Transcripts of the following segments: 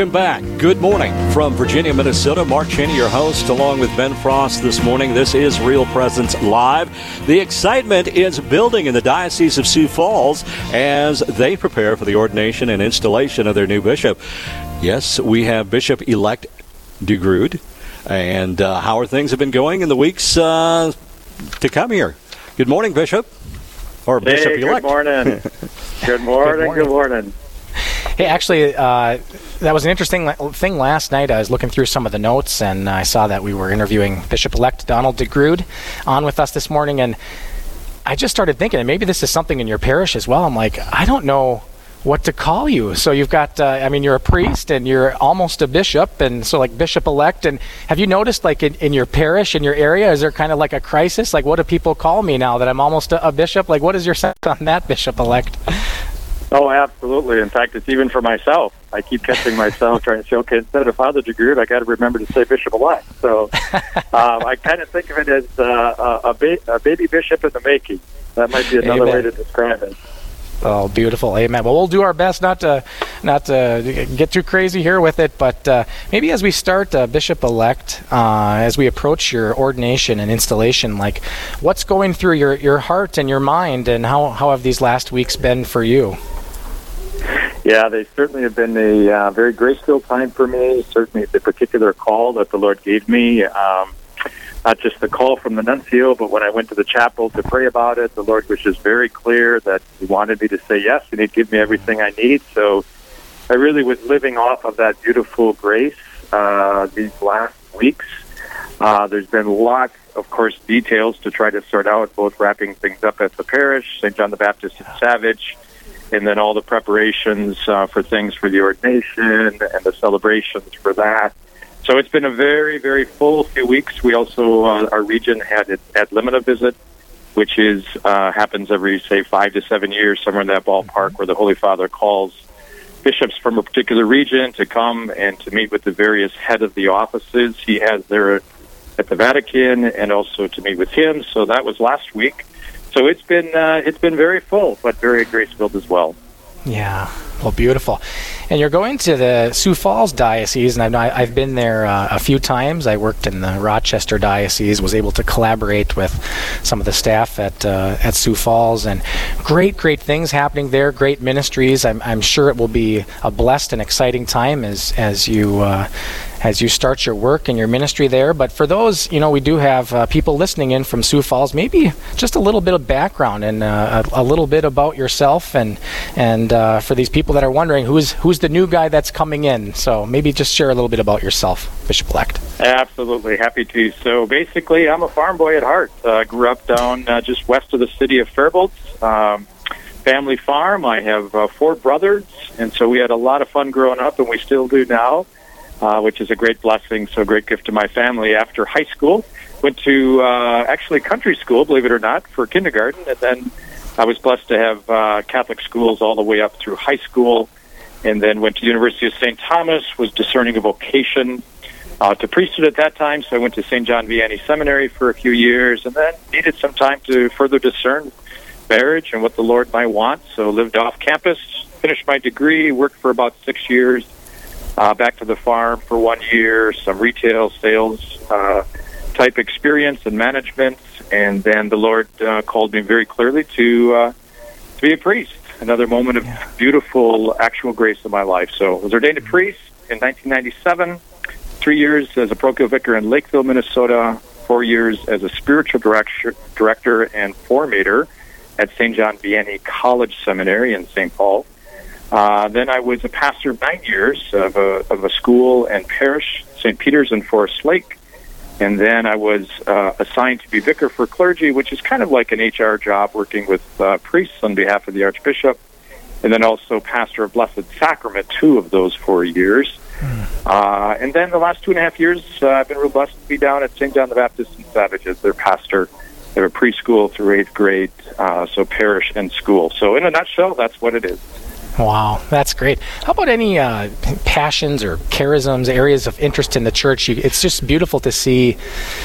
Welcome back. Good morning from Virginia, Minnesota. Mark Cheney, your host, along with Ben Frost this morning. This is Real Presence Live. The excitement is building in the Diocese of Sioux Falls as they prepare for the ordination and installation of their new bishop. Yes, we have Bishop elect DeGrood. And uh, how are things have been going in the weeks uh, to come here? Good morning, Bishop. Or Bishop elect. Good morning. good morning. Good morning. Hey, actually, uh, that was an interesting thing last night. I was looking through some of the notes, and I saw that we were interviewing Bishop-elect Donald DeGrood on with us this morning, and I just started thinking, and maybe this is something in your parish as well. I'm like, I don't know what to call you. So you've got, uh, I mean, you're a priest and you're almost a bishop, and so like bishop elect. And have you noticed, like in, in your parish, in your area, is there kind of like a crisis? Like, what do people call me now that I'm almost a, a bishop? Like, what is your sense on that, bishop elect? Oh, absolutely. In fact, it's even for myself. I keep catching myself trying to say, okay, instead of Father DeGrood, I got to remember to say Bishop elect. So um, I kind of think of it as uh, a, ba- a, baby bishop in the making. That might be another Amen. way to describe it. Oh, beautiful, amen. Well, we'll do our best not to not to get too crazy here with it, but uh, maybe as we start, uh, Bishop elect, uh, as we approach your ordination and installation, like what's going through your, your heart and your mind, and how how have these last weeks been for you? Yeah, they certainly have been a uh, very grace-filled time for me. Certainly, the particular call that the Lord gave me. Um, not just the call from the nuncio, but when I went to the chapel to pray about it, the Lord was just very clear that He wanted me to say yes and He'd give me everything I need. So I really was living off of that beautiful grace uh, these last weeks. Uh, there's been lots, of course, details to try to sort out, both wrapping things up at the parish, St. John the Baptist in Savage, and then all the preparations uh, for things for the ordination and the celebrations for that. So it's been a very, very full few weeks. We also, uh, our region had ad limina visit, which is uh, happens every say five to seven years, somewhere in that ballpark, where the Holy Father calls bishops from a particular region to come and to meet with the various head of the offices he has there at the Vatican, and also to meet with him. So that was last week. So it's been uh, it's been very full, but very grace filled as well. Yeah. Well, beautiful. And you're going to the Sioux Falls Diocese, and I've, I've been there uh, a few times. I worked in the Rochester Diocese, was able to collaborate with some of the staff at uh, at Sioux Falls, and great, great things happening there. Great ministries. I'm, I'm sure it will be a blessed and exciting time as as you uh, as you start your work and your ministry there. But for those, you know, we do have uh, people listening in from Sioux Falls. Maybe just a little bit of background and uh, a, a, little bit about yourself, and and uh, for these people that are wondering who's who's the new guy that's coming in. So maybe just share a little bit about yourself, Bishop Elect. Absolutely, happy to. So basically, I'm a farm boy at heart. Uh, grew up down uh, just west of the city of Faribault. Um, family farm. I have uh, four brothers, and so we had a lot of fun growing up, and we still do now uh, which is a great blessing. So, a great gift to my family. After high school, went to uh, actually country school, believe it or not, for kindergarten, and then I was blessed to have uh, Catholic schools all the way up through high school, and then went to University of St. Thomas. Was discerning a vocation uh, to priesthood at that time, so I went to St. John Vianney Seminary for a few years, and then needed some time to further discern marriage and what the Lord might want. So lived off campus, finished my degree, worked for about six years uh, back to the farm for one year, some retail sales uh, type experience and management, and then the Lord uh, called me very clearly to uh, to be a priest. Another moment of beautiful actual grace in my life. So I was ordained a priest in 1997. Three years as a parochial vicar in Lakeville, Minnesota. Four years as a spiritual director, director and formator at St. John Vianney College Seminary in St. Paul. Uh, then I was a pastor nine years of a, of a school and parish, St. Peter's in Forest Lake. And then I was uh, assigned to be vicar for clergy, which is kind of like an HR job working with uh, priests on behalf of the Archbishop. And then also pastor of Blessed Sacrament, two of those four years. Mm. Uh, and then the last two and a half years, uh, I've been real blessed to be down at St. John the Baptist in Savage as their pastor. They have a preschool through eighth grade, uh, so parish and school. So in a nutshell, that's what it is. Wow, that's great. How about any uh, passions or charisms, areas of interest in the church? You, it's just beautiful to see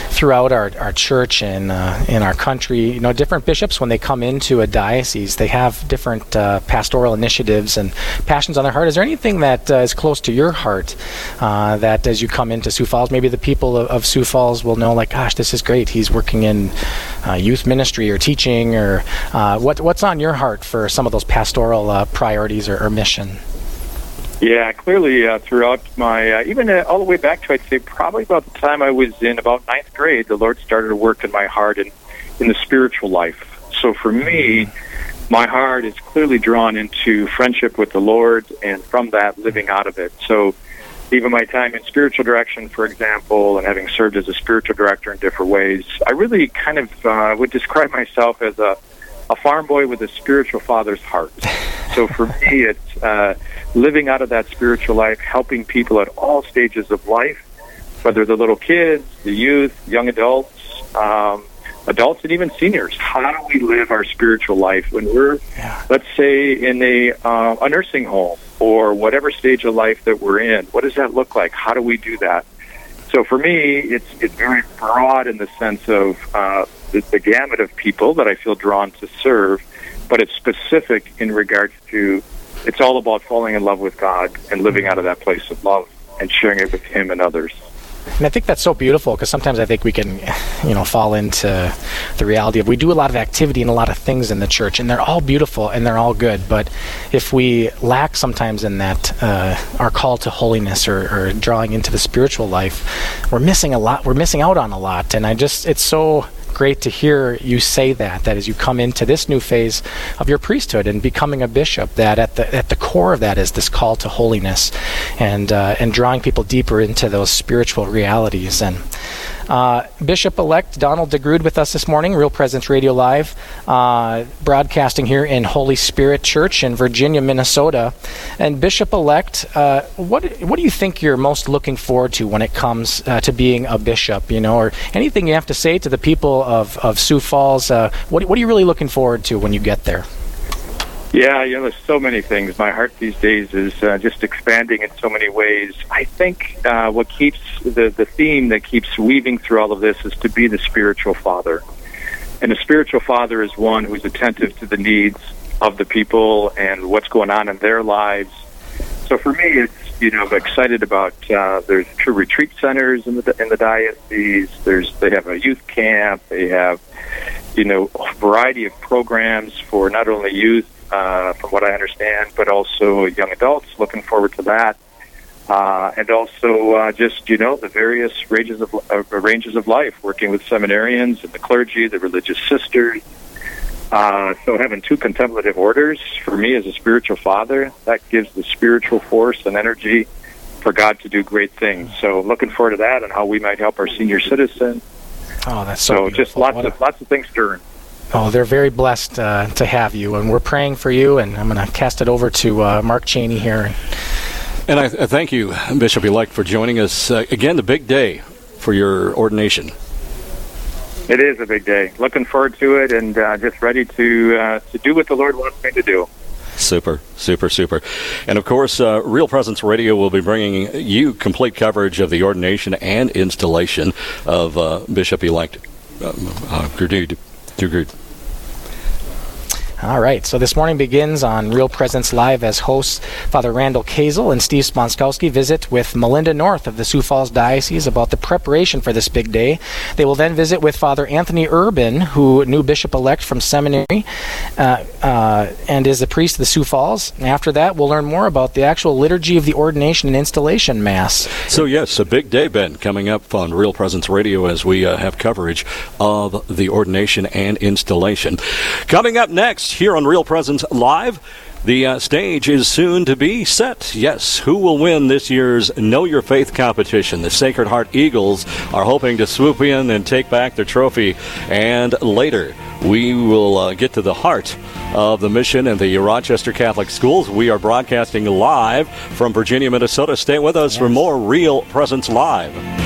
throughout our, our church and uh, in our country. You know, different bishops when they come into a diocese, they have different uh, pastoral initiatives and passions on their heart. Is there anything that uh, is close to your heart uh, that, as you come into Sioux Falls, maybe the people of, of, Sioux Falls will know, like, gosh, this is great. He's working in uh, youth ministry or teaching, or what, what's on your heart for some of those pastoral priorities? Or, or mission? Yeah, clearly uh, throughout my, uh, even uh, all the way back to, I'd say probably about the time I was in about ninth grade, the Lord started to work in my heart and in the spiritual life. So for me, my heart is clearly drawn into friendship with the Lord and from that living out of it. So even my time in spiritual direction, for example, and having served as a spiritual director in different ways, I really kind of uh, would describe myself as a a farm boy with a spiritual father's heart. So for me, it's uh, living out of that spiritual life, helping people at all stages of life, whether the little kids, the youth, young adults, um, adults, and even seniors. How do we live our spiritual life when we're, yeah. let's say, in a, uh, a nursing home or whatever stage of life that we're in? What does that look like? How do we do that? So for me, it's it's very broad in the sense of uh, the, the gamut of people that I feel drawn to serve, but it's specific in regards to it's all about falling in love with God and living out of that place of love and sharing it with Him and others. And I think that's so beautiful because sometimes I think we can, you know, fall into the reality of we do a lot of activity and a lot of things in the church, and they're all beautiful and they're all good. But if we lack sometimes in that uh, our call to holiness or, or drawing into the spiritual life, we're missing a lot. We're missing out on a lot. And I just, it's so great to hear you say that, that as you come into this new phase of your priesthood and becoming a bishop, that at the, at the core of that is this call to holiness and, uh, and drawing people deeper into those spiritual realities. And uh, Bishop elect Donald DeGrood with us this morning, Real Presence Radio Live, uh, broadcasting here in Holy Spirit Church in Virginia, Minnesota. And Bishop elect, uh, what what do you think you're most looking forward to when it comes uh, to being a bishop? You know, or anything you have to say to the people of, of Sioux Falls? Uh, what what are you really looking forward to when you get there? Yeah, you know, there's so many things. My heart these days is uh, just expanding in so many ways. I think uh, what keeps the the theme that keeps weaving through all of this is to be the spiritual father, and a spiritual father is one who's attentive to the needs of the people and what's going on in their lives. So for me, it's you know excited about uh, there's two retreat centers in the in the diocese. There's they have a youth camp. They have you know a variety of programs for not only youth uh, from what I understand, but also young adults. Looking forward to that. Uh, and also uh, just you know the various ranges of uh, ranges of life, working with seminarians and the clergy, the religious sisters. Uh, so having two contemplative orders for me as a spiritual father that gives the spiritual force and energy for God to do great things. So looking forward to that and how we might help our senior citizens. Oh, that's so. so just lots what of a- lots of things stirring. Oh, they're very blessed uh, to have you, and we're praying for you. And I'm going to cast it over to uh, Mark Cheney here. And I, I thank you, Bishop elect, for joining us uh, again. The big day for your ordination. It is a big day. Looking forward to it, and uh, just ready to uh, to do what the Lord wants me to do. Super, super, super. And of course, uh, Real Presence Radio will be bringing you complete coverage of the ordination and installation of uh, Bishop elect uh, uh, Too all right, so this morning begins on Real Presence Live as hosts Father Randall Kazel and Steve Sponskowski visit with Melinda North of the Sioux Falls Diocese about the preparation for this big day. They will then visit with Father Anthony Urban, who new bishop elect from seminary, uh, uh, and is the priest of the Sioux Falls. After that, we'll learn more about the actual liturgy of the ordination and installation mass. So yes, a big day, Ben, coming up on Real Presence Radio as we uh, have coverage of the ordination and installation. Coming up next here on Real Presence Live. The uh, stage is soon to be set. Yes, who will win this year's Know Your Faith competition? The Sacred Heart Eagles are hoping to swoop in and take back their trophy. And later, we will uh, get to the heart of the mission and the Rochester Catholic Schools. We are broadcasting live from Virginia, Minnesota. Stay with us yes. for more Real Presence Live.